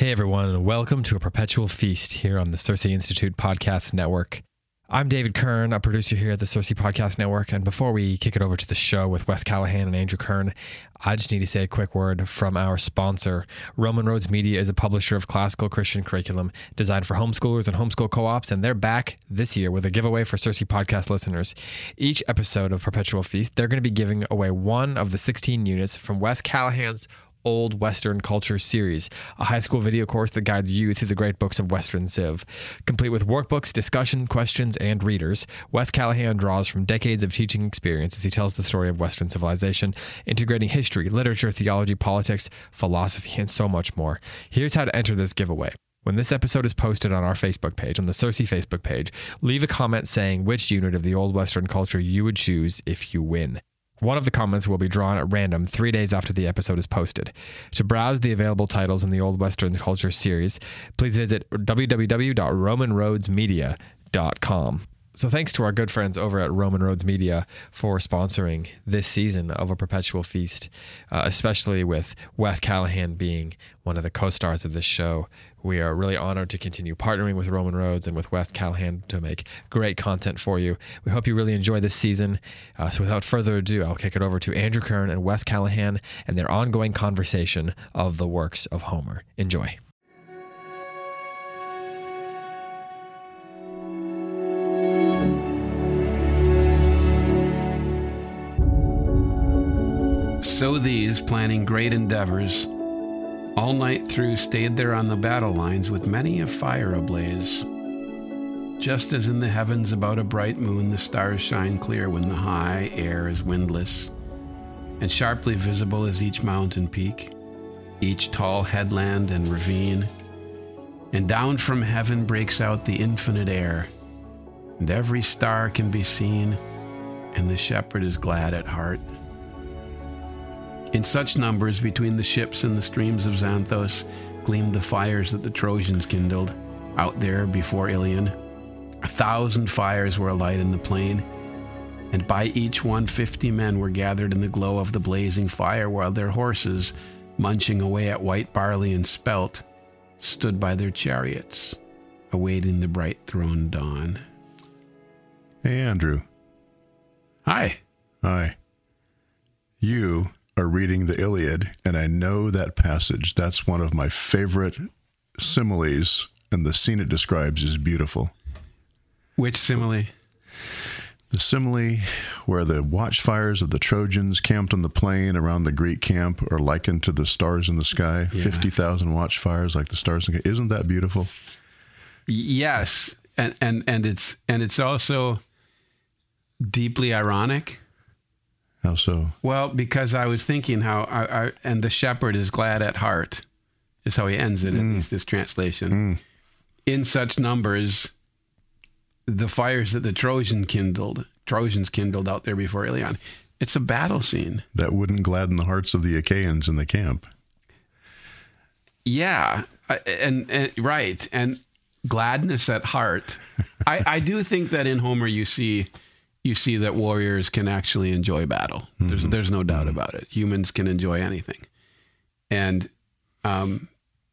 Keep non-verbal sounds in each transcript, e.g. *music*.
Hey everyone, and welcome to a perpetual feast here on the CiRCE Institute Podcast Network. I'm David Kern, a producer here at the CiRCE Podcast Network. And before we kick it over to the show with Wes Callihan and Andrew Kern, I just need to say a quick word from our sponsor. Roman Roads Media is a publisher of classical Christian curriculum designed for homeschoolers and homeschool co ops, and they're back this year with a giveaway for CiRCE Podcast listeners. Each episode of Perpetual Feast, they're going to be giving away one of the 16 units from Wes Callihan's Old Western Culture series, a high school video course that guides you through the great books of Western Civ. Complete with workbooks, discussion, questions, and readers, Wes Callihan draws from decades of teaching experience as he tells the story of Western civilization, integrating history, literature, theology, politics, philosophy, and so much more. Here's how to enter this giveaway. When this episode is posted on our Facebook page, on the CiRCE Facebook page, leave a comment saying which unit of the Old Western culture you would choose if you win. One of the comments will be drawn at random three days after the episode is posted. To browse the available titles in the Old Western Culture series, please visit www.romanroadsmedia.com. So, thanks to our good friends over at Roman Roads Media for sponsoring this season of A Perpetual Feast, uh, especially with Wes Callihan being one of the co stars of this show. We are really honored to continue partnering with Roman Roads and with Wes Callihan to make great content for you. We hope you really enjoy this season. Uh, so, without further ado, I'll kick it over to Andrew Kern and Wes Callihan and their ongoing conversation of the works of Homer. Enjoy. So these, planning great endeavors, all night through stayed there on the battle lines with many a fire ablaze. Just as in the heavens about a bright moon the stars shine clear when the high air is windless, and sharply visible is each mountain peak, each tall headland and ravine, and down from heaven breaks out the infinite air, and every star can be seen, and the shepherd is glad at heart. In such numbers between the ships and the streams of Xanthos gleamed the fires that the Trojans kindled out there before Ilion. A thousand fires were alight in the plain, and by each one fifty men were gathered in the glow of the blazing fire, while their horses, munching away at white barley and spelt, stood by their chariots, awaiting the bright throne dawn. Hey, Andrew. Hi. Hi. You are reading the Iliad, and I know that passage. That's one of my favorite similes, and the scene it describes is beautiful. Which simile? The simile where the watchfires of the Trojans camped on the plain around the Greek camp are likened to the stars in the sky. Yeah. 50,000 watchfires like the stars in the sky. Isn't that beautiful? Yes, and and and it's and it's also deeply ironic. How so? Well, because I was thinking how I, I and the shepherd is glad at heart, is how he ends it. At mm. least this translation. Mm. In such numbers, the fires that the Trojan kindled, Trojans kindled out there before Ilion. It's a battle scene. That wouldn't gladden the hearts of the Achaeans in the camp. Yeah, and, and right, and gladness at heart. *laughs* I, I do think that in Homer you see you see that warriors can actually enjoy battle. There's there's no doubt about it. Humans can enjoy anything, and um,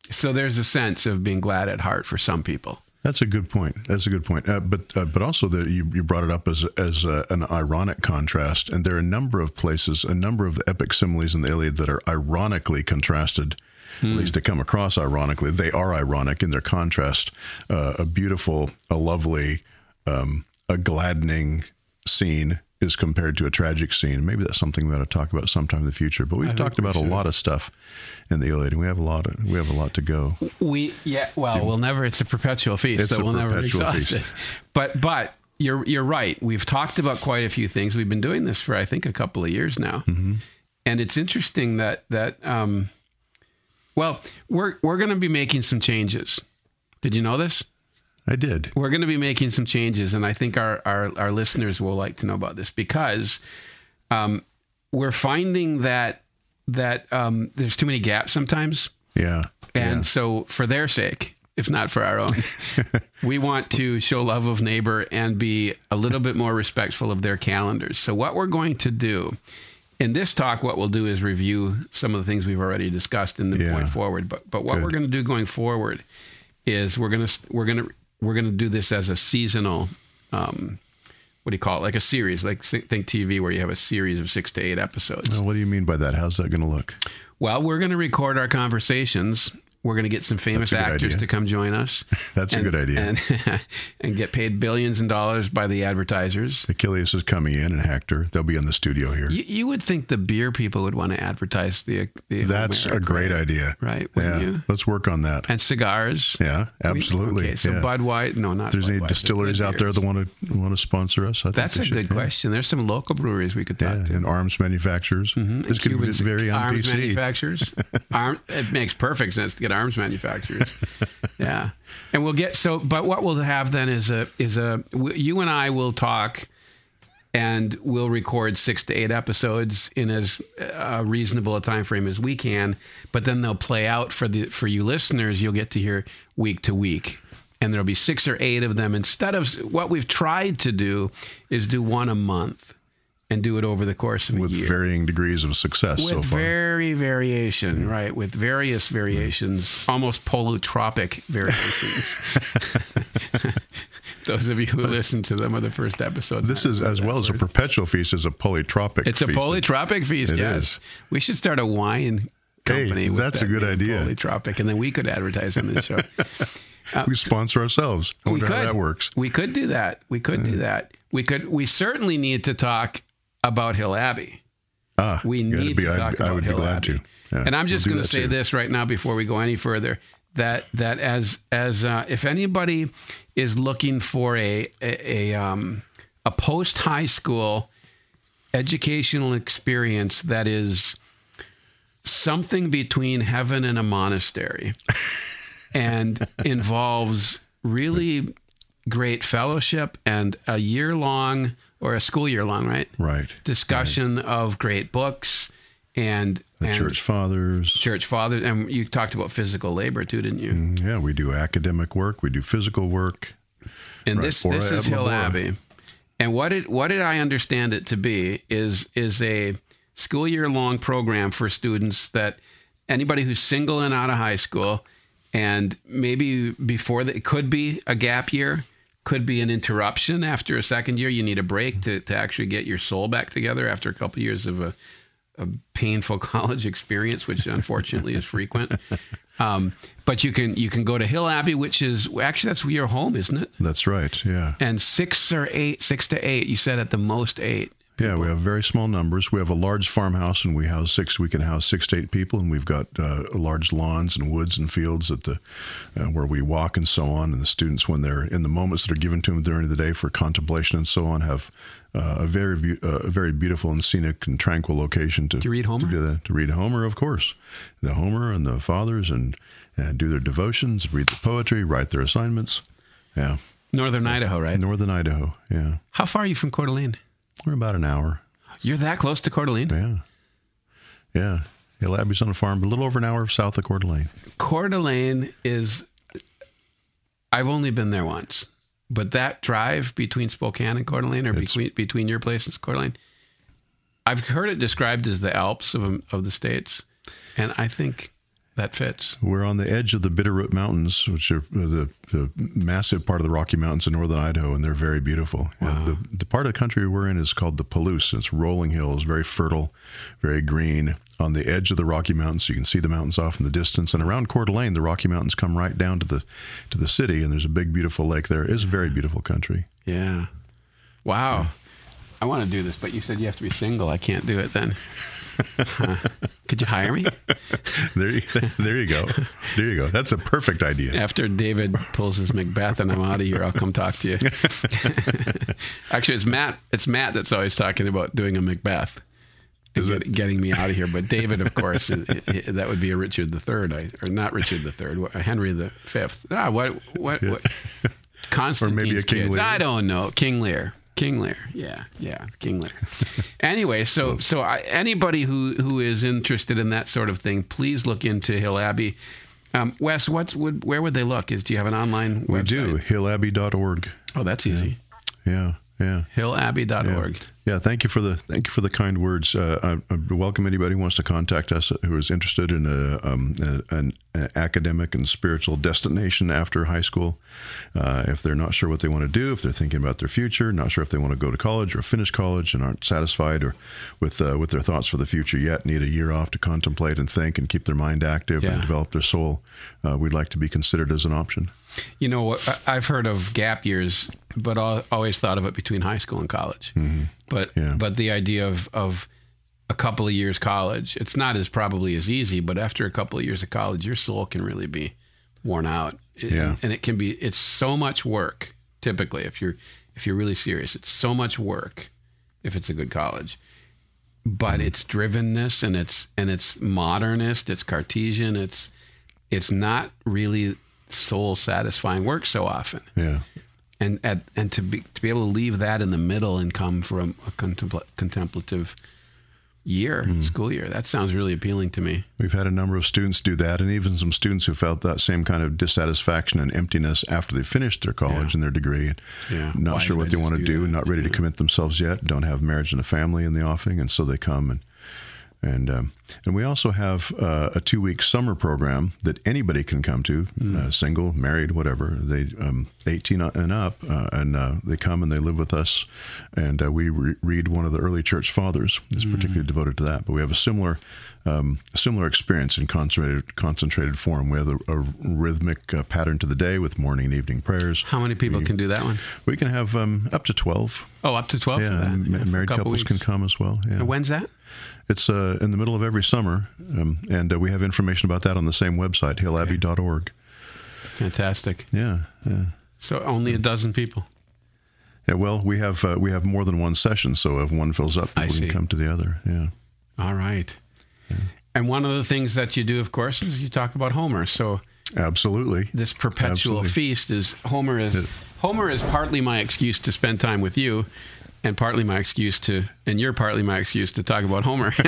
so there's a sense of being glad at heart for some people. That's a good point. That's a good point. Uh, but uh, but also that you, you brought it up as as uh, an ironic contrast, and there are a number of places, a number of epic similes in the Iliad that are ironically contrasted. At least they come across ironically. They are ironic in their contrast. Uh, a beautiful, a lovely, um, a gladdening scene is compared to a tragic scene. Maybe that's something we ought to talk about sometime in the future. But we've think talked we about a lot of stuff in the Iliad, and we have a lot. Of, we have a lot to go. We yeah, well, we'll never. It's a perpetual feast, It's so a we'll never perpetual exhaust feast. it. But but you're you're right. We've talked about quite a few things. We've been doing this for I think a couple of years now, Mm-hmm. and it's interesting that that um, well, we're we're going to be making some changes. Did you know this? I did. We're going to be making some changes, and I think our our, our listeners will like to know about this because um, we're finding that that um, there's too many gaps sometimes. Yeah. And so, for their sake, if not for our own, *laughs* we want to show love of neighbor and be a little bit more respectful of their calendars. So, what we're going to do in this talk, what we'll do is review some of the things we've already discussed in the Yeah. point forward. But but what Good. we're going to do going forward is we're gonna we're gonna we're gonna do this as a seasonal. Um, what do you call it? Like a series, like think TV, where you have a series of six to eight episodes. Now, what do you mean by that? How's that going to look? Well, we're going to record our conversations. We're going to get some famous That's a good actors idea. to come join us. *laughs* That's a good idea. And, *laughs* and get paid billions in dollars by the advertisers. Achilles is coming in, and Hector. They'll be in the studio here. You, you would think the beer people would want to advertise the. the That's a great idea. Right, Yeah. you? Let's work on that. And cigars. Yeah, absolutely. Okay, so yeah. Budweiser. No, not. if there's any distilleries out there that want to want to sponsor us, I think That's a should, good yeah. question. There's some local breweries we could talk Yeah, to. and arms manufacturers. Mhm. This could be very on arms PC. manufacturers. *laughs* Arm, it makes perfect sense to get arms manufacturers. *laughs* yeah, and we'll get so. But what we'll have then is a is a w- you and I will talk, and we'll record six to eight episodes in as uh, reasonable a time frame as we can. But then they'll play out for the for you listeners. You'll get to hear week to week. And there'll be six or eight of them. Instead of what we've tried to do, is do one a month, and do it over the course of a with year varying degrees of success with so far. very variation, mm-hmm. right? With various mm-hmm. variations, almost polytropic *laughs* variations. *laughs* Those of you who listened to them are the first episode. this is as well as a perpetual feast is a polytropic. Feast. It's a feast. polytropic feast. It yes, is. we should start a wine Hey, company. with that's a good idea. Polytropic, and then we could advertise on the show. *laughs* Uh, we sponsor ourselves. I we wonder could. how that works. We could do that. We could do mm. that. We could. We certainly need to talk about Hill Abbey. Ah, We need be- to I'd- talk I about would be glad Abbey. to. Yeah, and I'm we'll just going to say soon. this right now before we go any further that that as as uh, if anybody is looking for a a, a um a post high school educational experience that is something between heaven and a monastery *laughs* and involves really great fellowship and a year long or a school year long right Right. discussion of great books and The and church fathers. church fathers and you talked about physical labor too didn't you Mm, Yeah, we do academic work. We do physical work. and Right, this this is Hill. Abbey and what did what did I understand it to be is is a school year long program for students that anybody who's single and out of high school and maybe before that it could be a gap year could be an interruption after a second year you need a break to, to actually get your soul back together after a couple years of a, a painful *laughs* college experience which unfortunately is frequent *laughs* um, but you can you can go to hill abbey which is actually that's your home isn't it That's right. Yeah. and six or eight six to eight you said at the most eight Yeah, we have very small numbers. We have a large farmhouse, and we house six. We can house six to eight people, and we've got uh, large lawns and woods and fields at the uh, where we walk and so on. And the students, when they're in the moments that are given to them during the day for contemplation and so on, have uh, a very beau- uh, a very beautiful and scenic and tranquil location to you read Homer? To, to read Homer, of course, the Homer and the fathers, and and do their devotions, read the poetry, write their assignments. Yeah, northern idaho right northern Idaho. Yeah, how far are you from coeur d'alene we're about an hour. you're that close to coeur d'alene Yeah. Yeah. Hill Abbey's on a farm, but a little over an hour south of Coeur d'Alene. Coeur d'Alene is. I've only been there once, but that drive between Spokane and Coeur d'Alene, or It's- between between your place and Coeur d'Alene, I've heard it described as the Alps of of the states, and I think that fits. We're on the edge of the Bitterroot Mountains, which are the, the massive part of the Rocky Mountains in northern Idaho, and they're very beautiful. Yeah, the, the part of the country we're in is called the Palouse. It's rolling hills, very fertile, very green, on the edge of the Rocky Mountains. So You can see the mountains off in the distance. And around Coeur d'Alene, the Rocky Mountains come right down to the to the city, and there's a big, beautiful lake there. It's a very beautiful country. Yeah. Wow. I want to do this, but you said you have to be single. I can't do it then. *laughs* *laughs* Could you hire me? *laughs* There you, there you go. There you go. That's a perfect idea. After David pulls his Macbeth and I'm out of here, I'll come talk to you. *laughs* Actually, it's Matt. It's Matt that's always talking about doing a Macbeth, get- getting me out of here. But David, of course, that would be a Richard the Third, I- or not Richard the Third, Henry the Fifth. Ah, what what what? Constantine's or maybe a King kids. Lear. I don't know. King Lear. King Lear. Yeah, yeah, King Lear. anyway, so so I, anybody who who is interested in that sort of thing, please look into Hill Abbey. Um, Wes, what's would where would they look? Is do you have an online We website? do. Hillabbey.org. Oh, that's easy. Yeah. Yeah. Hillabbey.org. Yeah, thank you for the thank you for the kind words. Uh, I, I welcome anybody who wants to contact us who is interested in a, um, a, an, an, academic and spiritual destination after high school. Uh, if they're not sure what they want to do, if they're thinking about their future, not sure if they want to go to college or finish college and aren't satisfied or with uh, with their thoughts for the future yet, need a year off to contemplate and think and keep their mind active yeah. and develop their soul, uh, we'd like to be considered as an option. You know, I've heard of gap years, but always thought of it between high school and college. Mm-hmm. But yeah. but the idea of of a couple of years college, it's not as probably as easy. But after a couple of years of college, your soul can really be worn out. Yeah. and it can be. It's so much work. Typically, if you're if you're really serious, it's so much work. If it's a good college, but mm-hmm. it's drivenness and it's and it's modernist. It's Cartesian. It's it's not really soul satisfying work so often. Yeah. And at, and to be to be able to leave that in the middle and come from a contempl- contemplative year, mm. school year. That sounds really appealing to me. We've had a number of students do that, and even some students who felt that same kind of dissatisfaction and emptiness after they finished their college yeah. and their degree. Yeah. Not Why sure what they want to do, do not ready yeah. to commit themselves yet, don't have marriage and a family in the offing, and so they come and and um, and we also have uh, a two week summer program that anybody can come to, mm. uh, single, married, whatever. They um, 18 and up, uh, and uh, they come and they live with us, and uh, we re- read one of the early church fathers. is mm. particularly devoted to that. But we have a similar um, similar experience in concentrated concentrated form. We have a, a rhythmic uh, pattern to the day with morning and evening prayers. How many people we, can do that one? We can have um, up to 12. Oh, up to 12. Yeah, yeah married couples weeks. can come as well. Yeah. And when's that? It's uh, in the middle of every summer, um, and uh, we have information about that on the same website, hillabbey.org. Fantastic. Yeah, yeah. So only a dozen people. Yeah, well, we have uh, we have more than one session, so if one fills up, we can come to the other. Yeah. All right. Yeah. And one of the things that you do, of course, is you talk about Homer. So absolutely, this perpetual absolutely. feast is Homer is Homer is partly my excuse to spend time with you and partly my excuse to, and you're partly my excuse to talk about Homer. *laughs*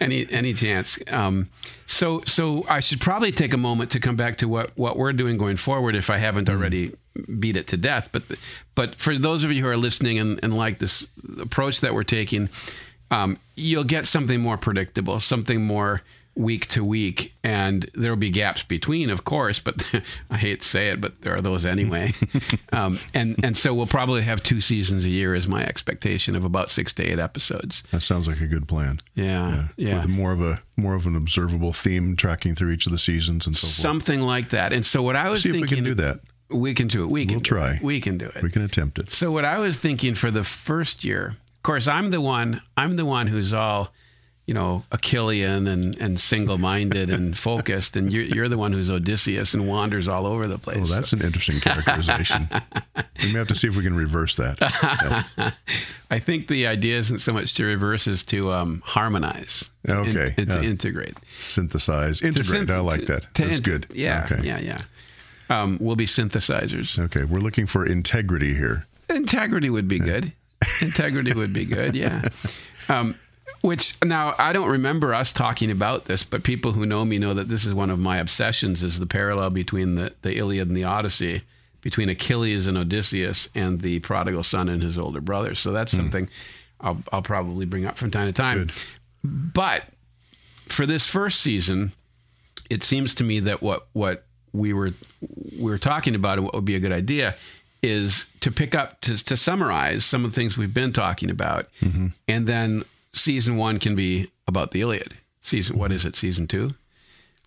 any any chance? Um, so so I should probably take a moment to come back to what what we're doing going forward, if I haven't already beat it to death. But but for those of you who are listening and, and like this approach that we're taking, um, you'll get something more predictable, something more week to week, and there will be gaps between, of course. But *laughs* I hate to say it, but there are those anyway. *laughs* um, and and so we'll probably have two seasons a year, is my expectation of about six to eight episodes. That sounds like a good plan. Yeah, yeah. yeah. With more of a more of an observable theme tracking through each of the seasons and so forth. Something like that. And so what I was see thinking, if we can do that. We can do it. We can we'll try. It. We can do it. We can attempt it. So what I was thinking for the first year, of course, I'm the one. I'm the one who's all you know, Achillean and, and single minded and *laughs* focused, and you're, you're the one who's Odysseus and wanders all over the place. Oh, that's so. an interesting characterization. *laughs* we may have to see if we can reverse that. *laughs* I think the idea isn't so much to reverse as to um, harmonize. Okay. And, to integrate. Synthesize. Integrate. Synth- I like that. That's int- good. Yeah. Okay. Yeah. Yeah. Um, we'll be synthesizers. Okay. We're looking for integrity here. Integrity would be good. integrity would be good. Yeah. Um, which now I don't remember us talking about this, but people who know me know that this is one of my obsessions: is the parallel between the, the Iliad and the Odyssey, between Achilles and Odysseus, and the prodigal son and his older brother. So that's mm. something I'll, I'll probably bring up from time to time. Good. But for this first season, it seems to me that what what we were we were talking about and what would be a good idea is to pick up to, to summarize some of the things we've been talking about, mm-hmm. and then season one can be about the Iliad. Season, what is it? Season two?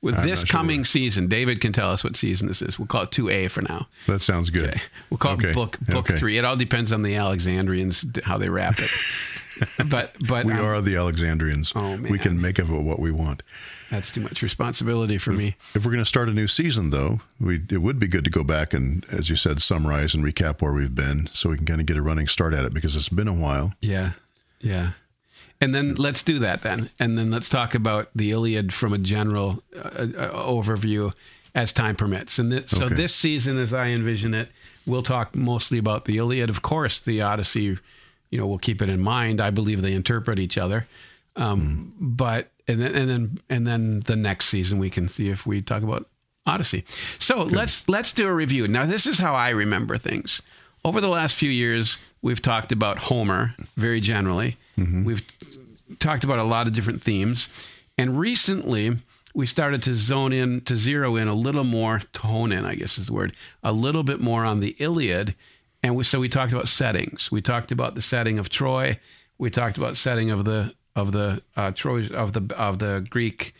With I'm this coming sure. season, David can tell us what season this is. We'll call it 2A for now. That sounds good. Okay. We'll call okay. it book book okay. three. It all depends on the Alexandrians how they wrap it. *laughs* but but we um, are the Alexandrians. Oh man. We can make of it what we want. That's too much responsibility for if, me. If we're going to start a new season, though, we it would be good to go back and, as you said, summarize and recap where we've been, so we can kind of get a running start at it because it's been a while. Yeah, yeah. And then let's do that then. And then let's talk about the Iliad from a general uh, uh, overview as time permits. And th- so okay. this season, as I envision it, we'll talk mostly about the Iliad. Of course, the Odyssey, you know, we'll keep it in mind. I believe they interpret each other. Um, mm. But and then and then and then the next season we can see if we talk about Odyssey. So Good. let's let's do a review. Now this is how I remember things. over the last few years, we've talked about Homer very generally. We've talked about a lot of different themes. And recently, we started to zone in, to zero in a little more, to hone in, I guess is the word, a little bit more on the Iliad. And we, so we talked about settings. We talked about the setting of Troy. We talked about setting of the of the uh, Troy of the of the Greek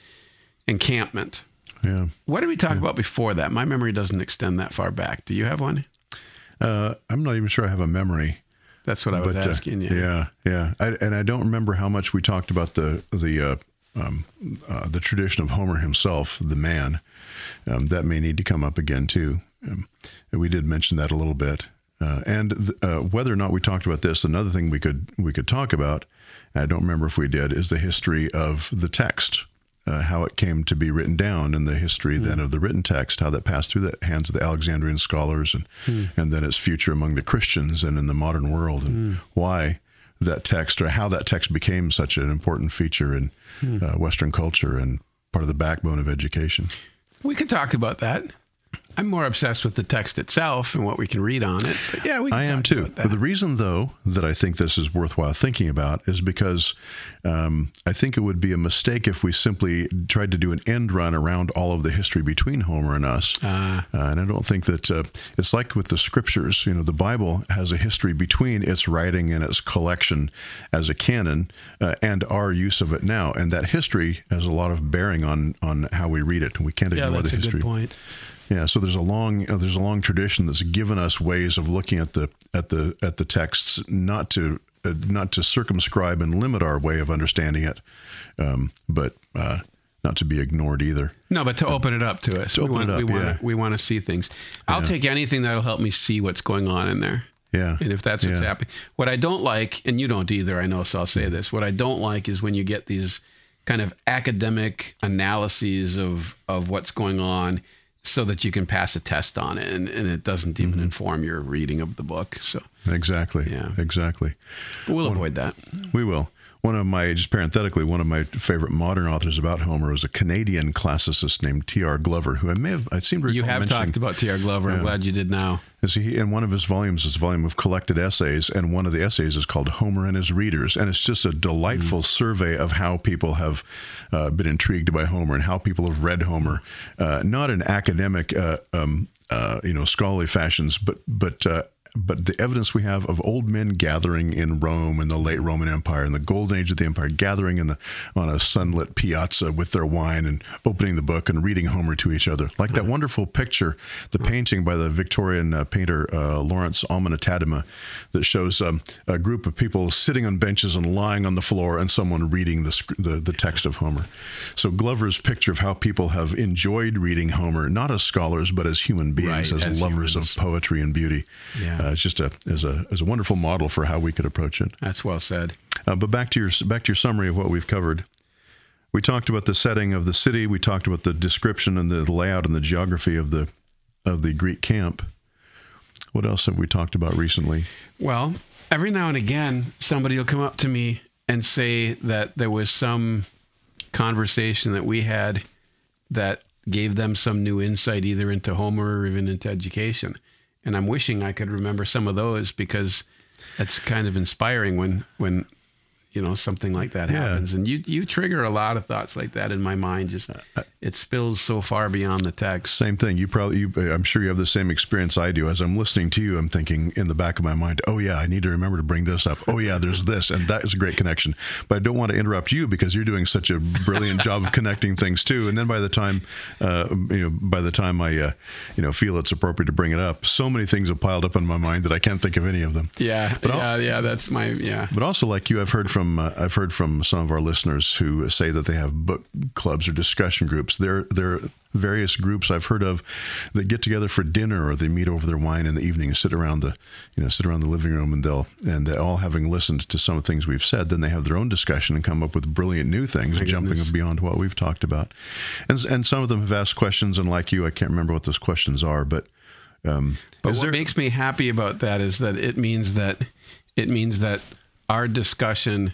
encampment. Yeah. What did we talk about before that? My memory doesn't extend that far back. Do you have one? Uh, I'm not even sure I have a memory. That's what I was But uh, asking you. yeah, yeah, I, and I don't remember how much we talked about the the uh, um, uh, the tradition of Homer himself, the man. Um, that may need to come up again too. Um, we did mention that a little bit, uh, and th- uh, whether or not we talked about this, another thing we could we could talk about. I don't remember if we did. Is the history of the text. Uh, how it came to be written down and the history then of the written text, how that passed through the hands of the Alexandrian scholars and and then its future among the Christians and in the modern world and why that text or how that text became such an important feature in uh, Western culture and part of the backbone of education. We could talk about that. I'm more obsessed with the text itself and what we can read on it. But yeah, we I am too. But the reason, though, that I think this is worthwhile thinking about is because um, I think it would be a mistake if we simply tried to do an end run around all of the history between Homer and us. Ah. Uh, and I don't think that uh, it's like with the scriptures. You know, the Bible has a history between its writing and its collection as a canon uh, and our use of it now. And that history has a lot of bearing on on how we read it. We can't yeah, ignore that's the a history. good point. Yeah, so there's a long uh, there's a long tradition that's given us ways of looking at the at the at the texts, not to uh, not to circumscribe and limit our way of understanding it, um, but uh, not to be ignored either. No, but to open it up to us. To we open want, it up, we want yeah. we want to see things. I'll take anything that'll help me see what's going on in there. Yeah, And if that's what's Yeah. happening, what I don't like, and you don't either, I know, so I'll say this. What I don't like is when you get these kind of academic analyses of of what's going on, so that you can pass a test on it, and, and it doesn't even mm-hmm. inform your reading of the book. So exactly. Yeah. exactly. but we'll avoid that. We will. One of my, just parenthetically, one of my favorite modern authors about Homer is a Canadian classicist named T.R. Glover, who I may have, I seem to You have talked about T.R. Glover. I'm glad you did now. Is he in one of his volumes is a volume of collected essays, and one of the essays is called Homer and His Readers, and it's just a delightful survey of how people have uh, been intrigued by Homer and how people have read Homer, uh, not in academic, uh, um, uh, you know, scholarly fashions, but but. But the evidence we have of old men gathering in Rome in the late Roman Empire in the golden age of the empire, gathering in the on a sunlit piazza with their wine and opening the book and reading Homer to each other, like that wonderful picture, the painting by the Victorian uh, painter uh, Lawrence Alma-Tadema, that shows um, a group of people sitting on benches and lying on the floor, and someone reading the the, the text of Homer. So Glover's picture of how people have enjoyed reading Homer, not as scholars but as human beings, Right, as, as lovers humans. of poetry and beauty. Yeah. Uh, it's just a as a as a wonderful model for how we could approach it. That's well said. Uh, but back to your back to your summary of what we've covered. We talked about the setting of the city. We talked about the description and the layout and the geography of the of the Greek camp. What else have we talked about recently? Well, every now and again, somebody will come up to me and say that there was some conversation that we had that gave them some new insight either into Homer or even into education. And I'm wishing I could remember some of those because it's kind of inspiring when when you know something like that Yeah. happens and you you trigger a lot of thoughts like that in my mind just it spills so far beyond the text Same thing. You probably, you, I'm sure you have the same experience I do. As I'm listening to you, I'm thinking in the back of my mind, "Oh yeah, I need to remember to bring this up. Oh yeah, there's this, and that is a great connection." But I don't want to interrupt you because you're doing such a brilliant job of connecting things too. And then by the time, uh, you know, by the time I, uh, you know, feel it's appropriate to bring it up, so many things have piled up in my mind that I can't think of any of them. yeah But I'll- yeah yeah that's my yeah But also, like you, I've heard from uh, I've heard from some of our listeners who say that they have book clubs or discussion groups. There, there are various groups I've heard of that get together for dinner or they meet over their wine in the evening and sit around the, you know, sit around the living room and they'll and all having listened to some of the things we've said, then they have their own discussion and come up with brilliant new things, jumping goodness. beyond what we've talked about. And and some of them have asked questions, and like you, I can't remember what those questions are, but. Um, But what there- makes me happy about that is that it means that it means that our discussion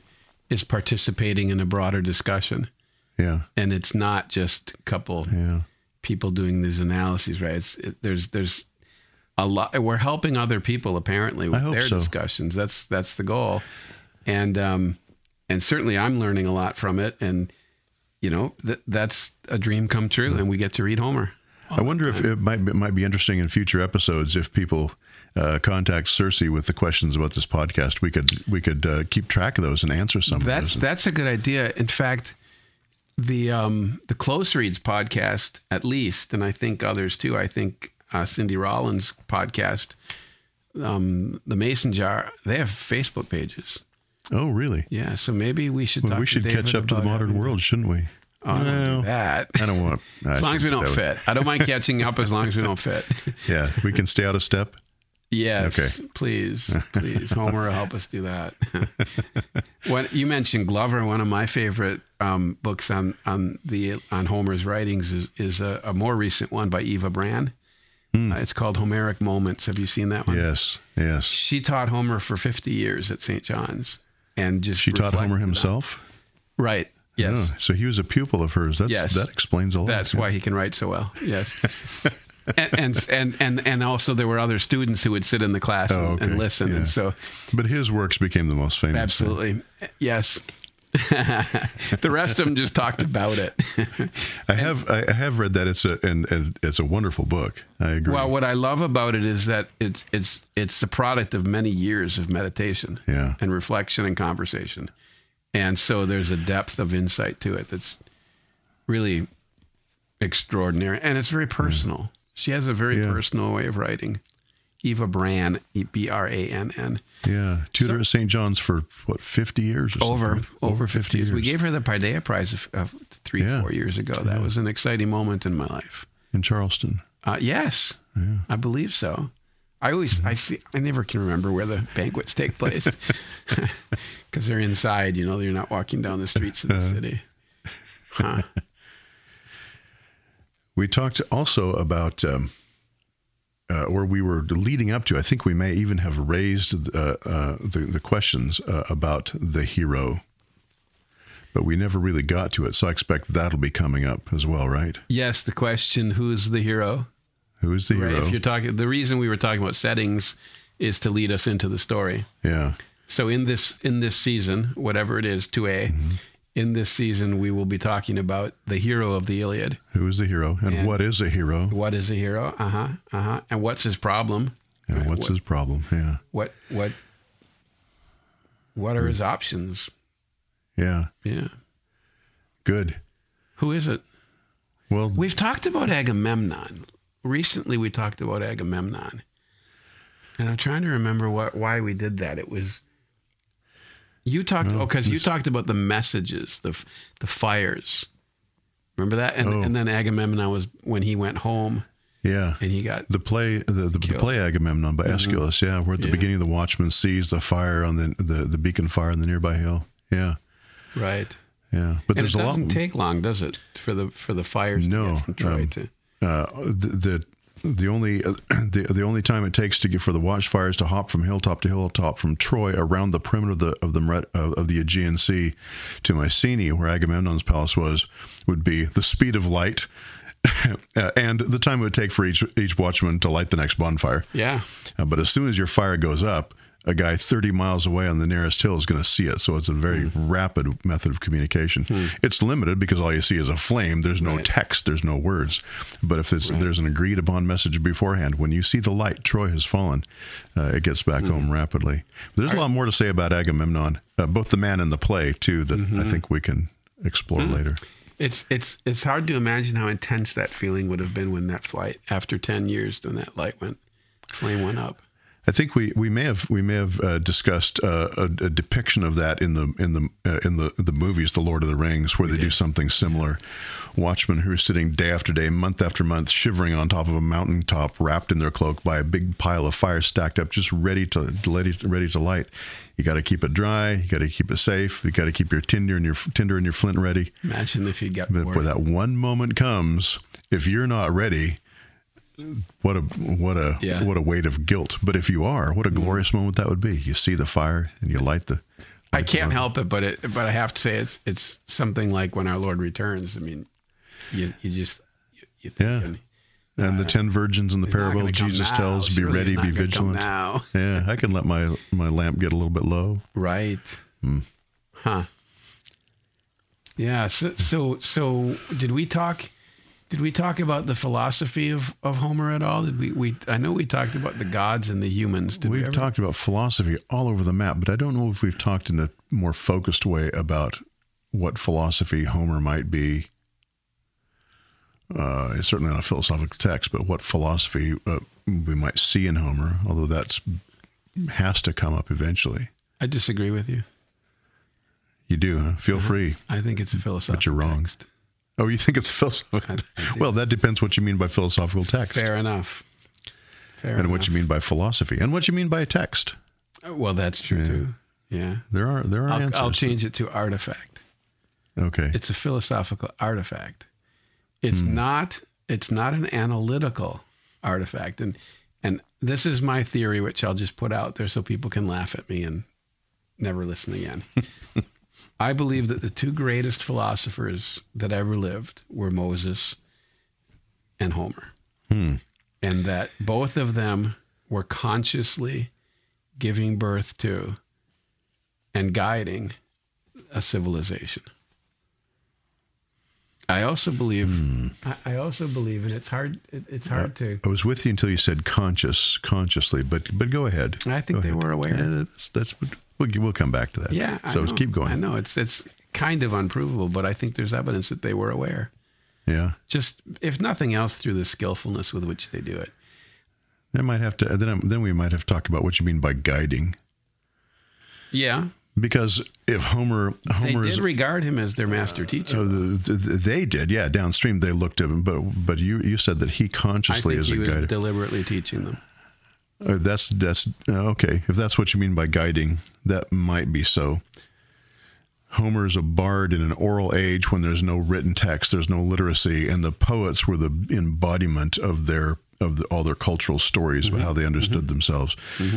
is participating in a broader discussion, yeah, and it's not just a couple yeah. people doing these analyses. Right? It's it, there's there's a lot. We're helping other people apparently with their so. discussions. That's that's the goal, and um, and certainly I'm learning a lot from it. And you know that that's a dream come true, and we get to read Homer. I wonder if it might it might be interesting in future episodes if people uh, contact CiRCE with the questions about this podcast. We could we could uh, keep track of those and answer some. That's of those. that's a good idea. In fact, the um, the Close Reads podcast, at least, and I think others too. I think uh, Cindy Rollins' podcast, um, the Mason Jar, they have Facebook pages. Oh, really? Yeah, so maybe we should. Well, talk we should David catch up to the modern having- world, shouldn't we? Oh, I don't Well, that. I don't want. As long as we don't fit. I don't mind catching up as long as we don't fit. *laughs* Yeah, we can stay out of step. Yes, Okay. please, *laughs* please. Homer will help us do that. *laughs* when you mentioned Glover, one of my favorite um, books on on the on Homer's writings is is a, a more recent one by Eva Brann. Uh, it's called Homeric Moments. Have you seen that one? Yes, yes. She taught Homer for 50 years at St. John's, and just She taught Homer on- himself. Right. Yes. Oh, so he was a pupil of hers. That's Yes. that explains a lot. That's why he can write so well. Yes. *laughs* and, and and and also there were other students who would sit in the class oh, and, Oh, okay. and listen, Yeah. and so But his works became the most famous. absolutely yes. *laughs* the rest of them just talked about it. *laughs* I have I I have read that it's a and, and it's a wonderful book. I agree. well, what I love about it is that it's it's it's the product of many years of meditation Yeah. and reflection and conversation, and so there's a depth of insight to it that's really extraordinary, and it's very hmm. personal. She has a very Yeah. personal way of writing. Eva Bran, Brann, E B R A N N. yeah, tutor at St. John's for what fifty years or Over something? over 50 years. We gave her the Paideia Prize of, of three, Yeah. four years ago. That was an exciting moment in my life. in Charleston. Uh, yes, I believe so. I always, I see, I never can remember where the banquets take *laughs* place *laughs* because they're inside. You know, you're not walking down the streets of the city. Huh. We talked also about, um, uh, or we were leading up to. I think we may even have raised uh, uh, the the questions uh, about the hero, but we never really got to it. So I expect that'll be coming up as well, right? Yes, the question: Who's the hero? Who is the Right. hero? If you're talking, the reason we were talking about settings is to lead us into the story. yeah, So in this in this season, whatever it is, two A, Mm-hmm. In this season we will be talking about the hero of the Iliad. who is the hero, and, And- what is a hero, What is a hero? Uh huh. Uh huh. And what's his problem? and Right, what's what- his problem? Yeah, What what what are his options? yeah, Yeah. good. Who is it? Well, We've talked about Agamemnon. Recently we talked about Agamemnon. And I'm trying to remember what why we did that. It was you talked oh cuz you talked about the messages, the the fires. Remember that? And Oh. and then Agamemnon was when he went home yeah. and he got The play, the, the, the play Agamemnon by Aeschylus, yeah, where at the Yeah. beginning the watchman sees the fire on the, the the beacon fire on the nearby hill. Yeah, right. yeah. But And it there's a lot. doesn't take long, does it, for the for the fires No, to get from Troy um, to uh, the, the the only uh, *clears throat* the, the only time it takes to get for the watchfires to hop from hilltop to hilltop from Troy around the perimeter of the of the of of the Aegean Sea to Mycenae, where Agamemnon's palace was, would be the speed of light. *laughs* uh, and the time it would take for each each watchman to light the next bonfire. Yeah. Uh, but as soon as your fire goes up, a guy 30 miles away on the nearest hill is going to see it. So it's a very hmm. rapid method of communication. Hmm. It's limited because all you see is a flame. There's no Right. text, there's no words. But if there's, there's an agreed upon message beforehand, when you see the light, Troy has fallen, uh, it gets back hmm. home rapidly. There's a lot more to say about Agamemnon, uh, both the man and the play, too, that I mm-hmm. think we can explore later. It's it's it's hard to imagine how intense that feeling would have been when that flight after ten years when that light went flame went up. I think we, we may have we may have uh, discussed uh, a, a depiction of that in the in the uh, in the the movies, The Lord of the Rings, where they do something similar. Watchmen who are sitting day after day, month after month, shivering on top of a mountaintop, wrapped in their cloak by a big pile of fire stacked up, just ready to ready ready to light. You got to keep it dry. You got to keep it safe. You got to keep your tinder and your tinder and your flint ready. Imagine if you got But bored. when that one moment comes, if you're not ready, what a what a Yeah. what a weight of guilt. But if you are, what a glorious moment that would be. You see the fire and you light the. I can't help it, but it but I have to say it's it's something like when our Lord returns. I mean, you you just you, you think Yeah. and And the ten virgins in the parable Jesus now. tells, "Be ready, be not gonna come vigilant." Now, *laughs* Yeah, I can let my my lamp get a little bit low. right? Hmm. Huh? Yeah. So, so, so, did we talk? Did we talk about the philosophy of, of Homer at all? Did we, we? I know we talked about the gods and the humans. Did we we've ever? talked about philosophy all over the map, but I don't know if we've talked in a more focused way about what philosophy Homer might be. Uh, it's certainly not a philosophical text, but what philosophy uh, we might see in Homer, although that's has to come up eventually. I disagree with you. You do, huh? Feel Uh-huh. free. I think it's a philosophical. you're wrong. text. Oh, you think it's a *laughs* philosophical? Well, that depends what you mean by philosophical text, Fair enough. Fair and enough. what you mean by philosophy, and what you mean by a text. Well, that's true Yeah. too. Yeah. There are there are I'll, answers. I'll change it to artifact. Okay. It's a philosophical artifact. It's Hmm. not. It's not an analytical artifact, and and this is my theory, which I'll just put out there so people can laugh at me and never listen again. *laughs* I believe that the two greatest philosophers that ever lived were Moses and Homer, Hmm. and that both of them were consciously giving birth to and guiding a civilization. I also believe. Hmm. I, also believe, and it's hard. It's hard to. I was with you until you said conscious, consciously, but but go ahead. I think Go they ahead. were aware. Yeah, that's, that's we'll, we'll come back to that. Yeah. So know. keep going. I know it's it's kind of unprovable, but I think there's evidence that they were aware. Yeah. Just if nothing else, through the skillfulness with which they do it. Then might have to then then we might have to talk about what you mean by guiding, Yeah, because if Homer they Homer did is regard him as their master teacher. uh, the, the, they did yeah downstream they looked at him but but you you said that he consciously is he a was guide. deliberately teaching them. Uh, that's that's uh, okay. If that's what you mean by guiding, that might be so. Homer is a bard in an oral age when there's no written text, there's no literacy, and the poets were the embodiment of their of the, all their cultural stories about how they understood themselves.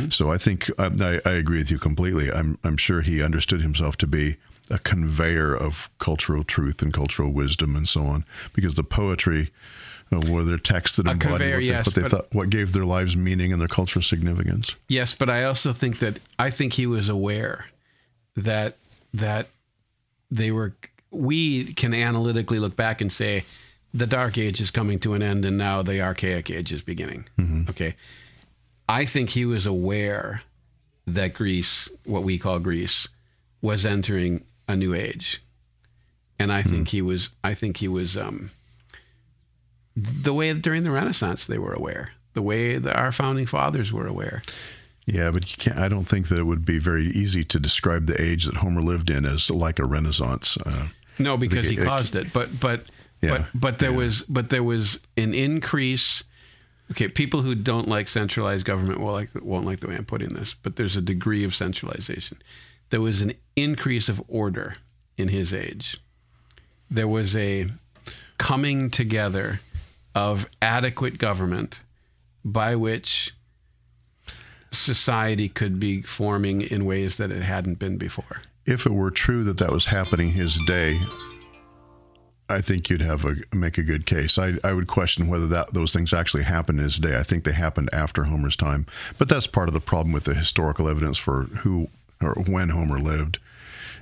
So I think I, I, I agree with you completely. I'm I'm sure he understood himself to be a conveyor of cultural truth and cultural wisdom and so on, because the poetry uh, were their texts that embodied conveyor, what they, yes, what they but- thought, what gave their lives meaning and their cultural significance. Yes, but I also think that I think he was aware that that they were. We can analytically look back and say the dark age is coming to an end, and now the archaic age is beginning. Okay, I think he was aware that Greece, what we call Greece, was entering a new age, and I think he was. I think he was. Um, the way during the Renaissance they were aware. The way our founding fathers were aware. Yeah, but you can't. I don't think that it would be very easy to describe the age that Homer lived in as like a Renaissance. Uh, No, because he it- caused it. But but Yeah, but but there yeah. was but there was an increase. Okay, people who don't like centralized government will like won't like the way I'm putting this, but there's a degree of centralization. There was an increase of order in his age. There was a coming together of adequate government by which society could be forming in ways that it hadn't been before. if it were true that that was happening his day, I think you'd have a make a good case. I, I would question whether that those things actually happened in his day. I think they happened after Homer's time, but that's part of the problem with the historical evidence for who or when Homer lived.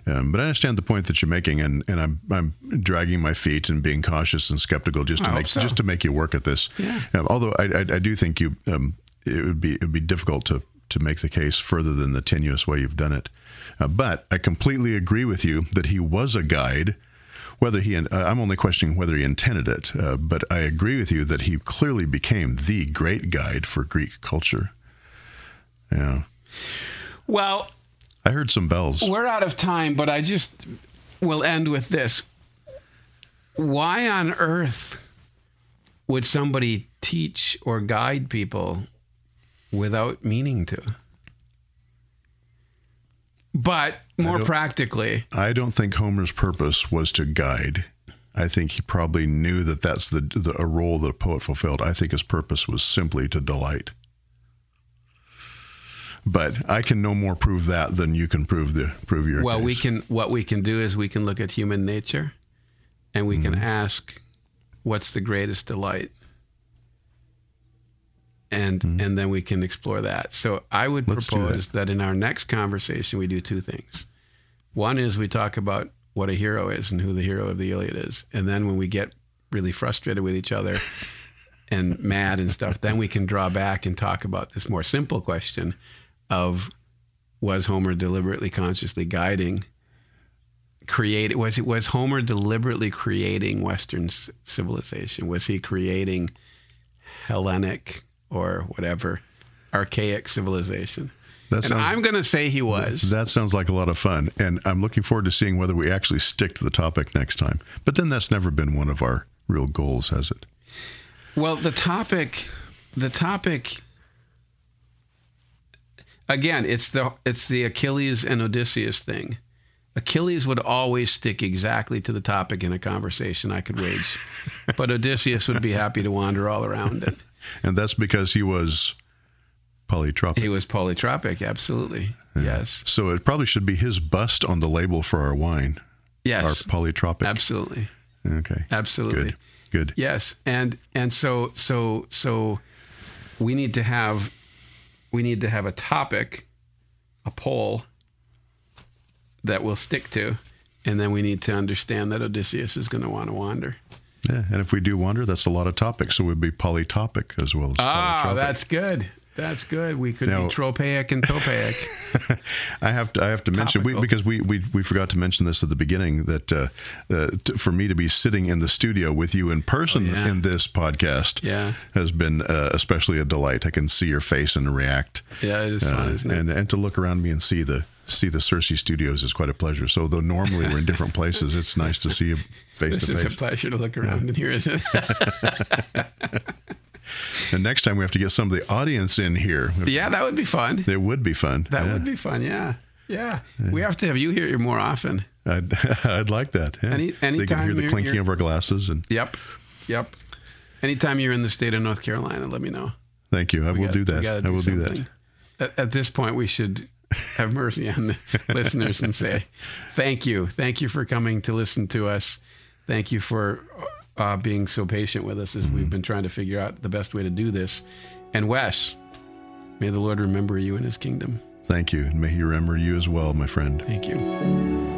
Um, but I understand the point that you're making, and, and I'm I'm dragging my feet and being cautious and skeptical just to I make so. just to make you work at this. Yeah. Um, although I, I I do think you um, it would be it would be difficult to to make the case further than the tenuous way you've done it. Uh, but I completely agree with you that he was a guide. Whether he, uh, I'm only questioning whether he intended it, uh, but I agree with you that he clearly became the great guide for Greek culture. Yeah, Well, I heard some bells. We're out of time, but I just will end with this. Why on earth would somebody teach or guide people without meaning to? But more don't- practically, I don't think Homer's purpose was to guide. I think he probably knew that that's the, the a role that a poet fulfilled. I think his purpose was simply to delight. But I can no more prove that than you can prove the prove your. well, case. we can what we can do is we can look at human nature and we Mm-hmm. can ask what's the greatest delight and and then we can explore that. So I would Mm-hmm. Let's propose that. in our next conversation we do two things. One is we talk about what a hero is and who the hero of the Iliad is, and then when we get really frustrated with each other *laughs* and mad and stuff, then we can draw back and talk about this more simple question of was Homer deliberately consciously guiding create was it was Homer deliberately creating Western civilization? Was he creating Hellenic or whatever archaic civilization? That and sounds- I'm going to say he was. That sounds like a lot of fun, and I'm looking forward to seeing whether we actually stick to the topic next time. But then that's never been one of our real goals, has it? Well, the topic, the topic. Again, it's the it's the Achilles and Odysseus thing. Achilles would always stick exactly to the topic in a conversation I could wage, *laughs* but Odysseus would be happy to wander all around it. *laughs* And that's because he was polytropic. He was polytropic, absolutely. Yes, so it probably should be his bust on the label for our wine, Yes. our polytropic. absolutely, Okay. absolutely. Good. Good. Yes, and and so so so we need to have we need to have a topic, a poll that we'll stick to, and then we need to understand that Odysseus is going to want to wander. Yeah, and if we do wander, that's a lot of topics. So we'd be polytopic as well as Ah, polytropic. that's good. That's good. We could Now- be tropaic and topaic. *laughs* I have to I have to mention we, because we, we we forgot to mention this at the beginning that uh, uh, t- for me to be sitting in the studio with you in person Oh, yeah. in this podcast Yeah. has been uh, especially a delight. I can see your face and react. yeah, it is fun, Uh, isn't it? and and to look around me and see the see the CiRCE studios is quite a pleasure. So though normally we're in different places, it's nice to see you face This to is a pleasure to look around and hear it. *laughs* *laughs* And next time we have to get some of the audience in here. yeah, that would be fun. It would be fun. That Yeah. would be fun. Yeah. Yeah. We have to have you here more often. I'd, *laughs* I'd like that. Yeah. Any- they can hear the you're- clinking you're- of our glasses and Yep. Yep. Anytime you're in the state of North Carolina, let me know. thank you. I We will got- do that. gotta I will do that. At, at this point, we should have mercy on the *laughs* listeners and say, thank you. Thank you for coming to listen to us. Thank you for uh, being so patient with us as Mm-hmm. we've been trying to figure out the best way to do this. And Wes, may the Lord remember you in his kingdom. Thank you. And may he remember you as well, my friend. Thank you.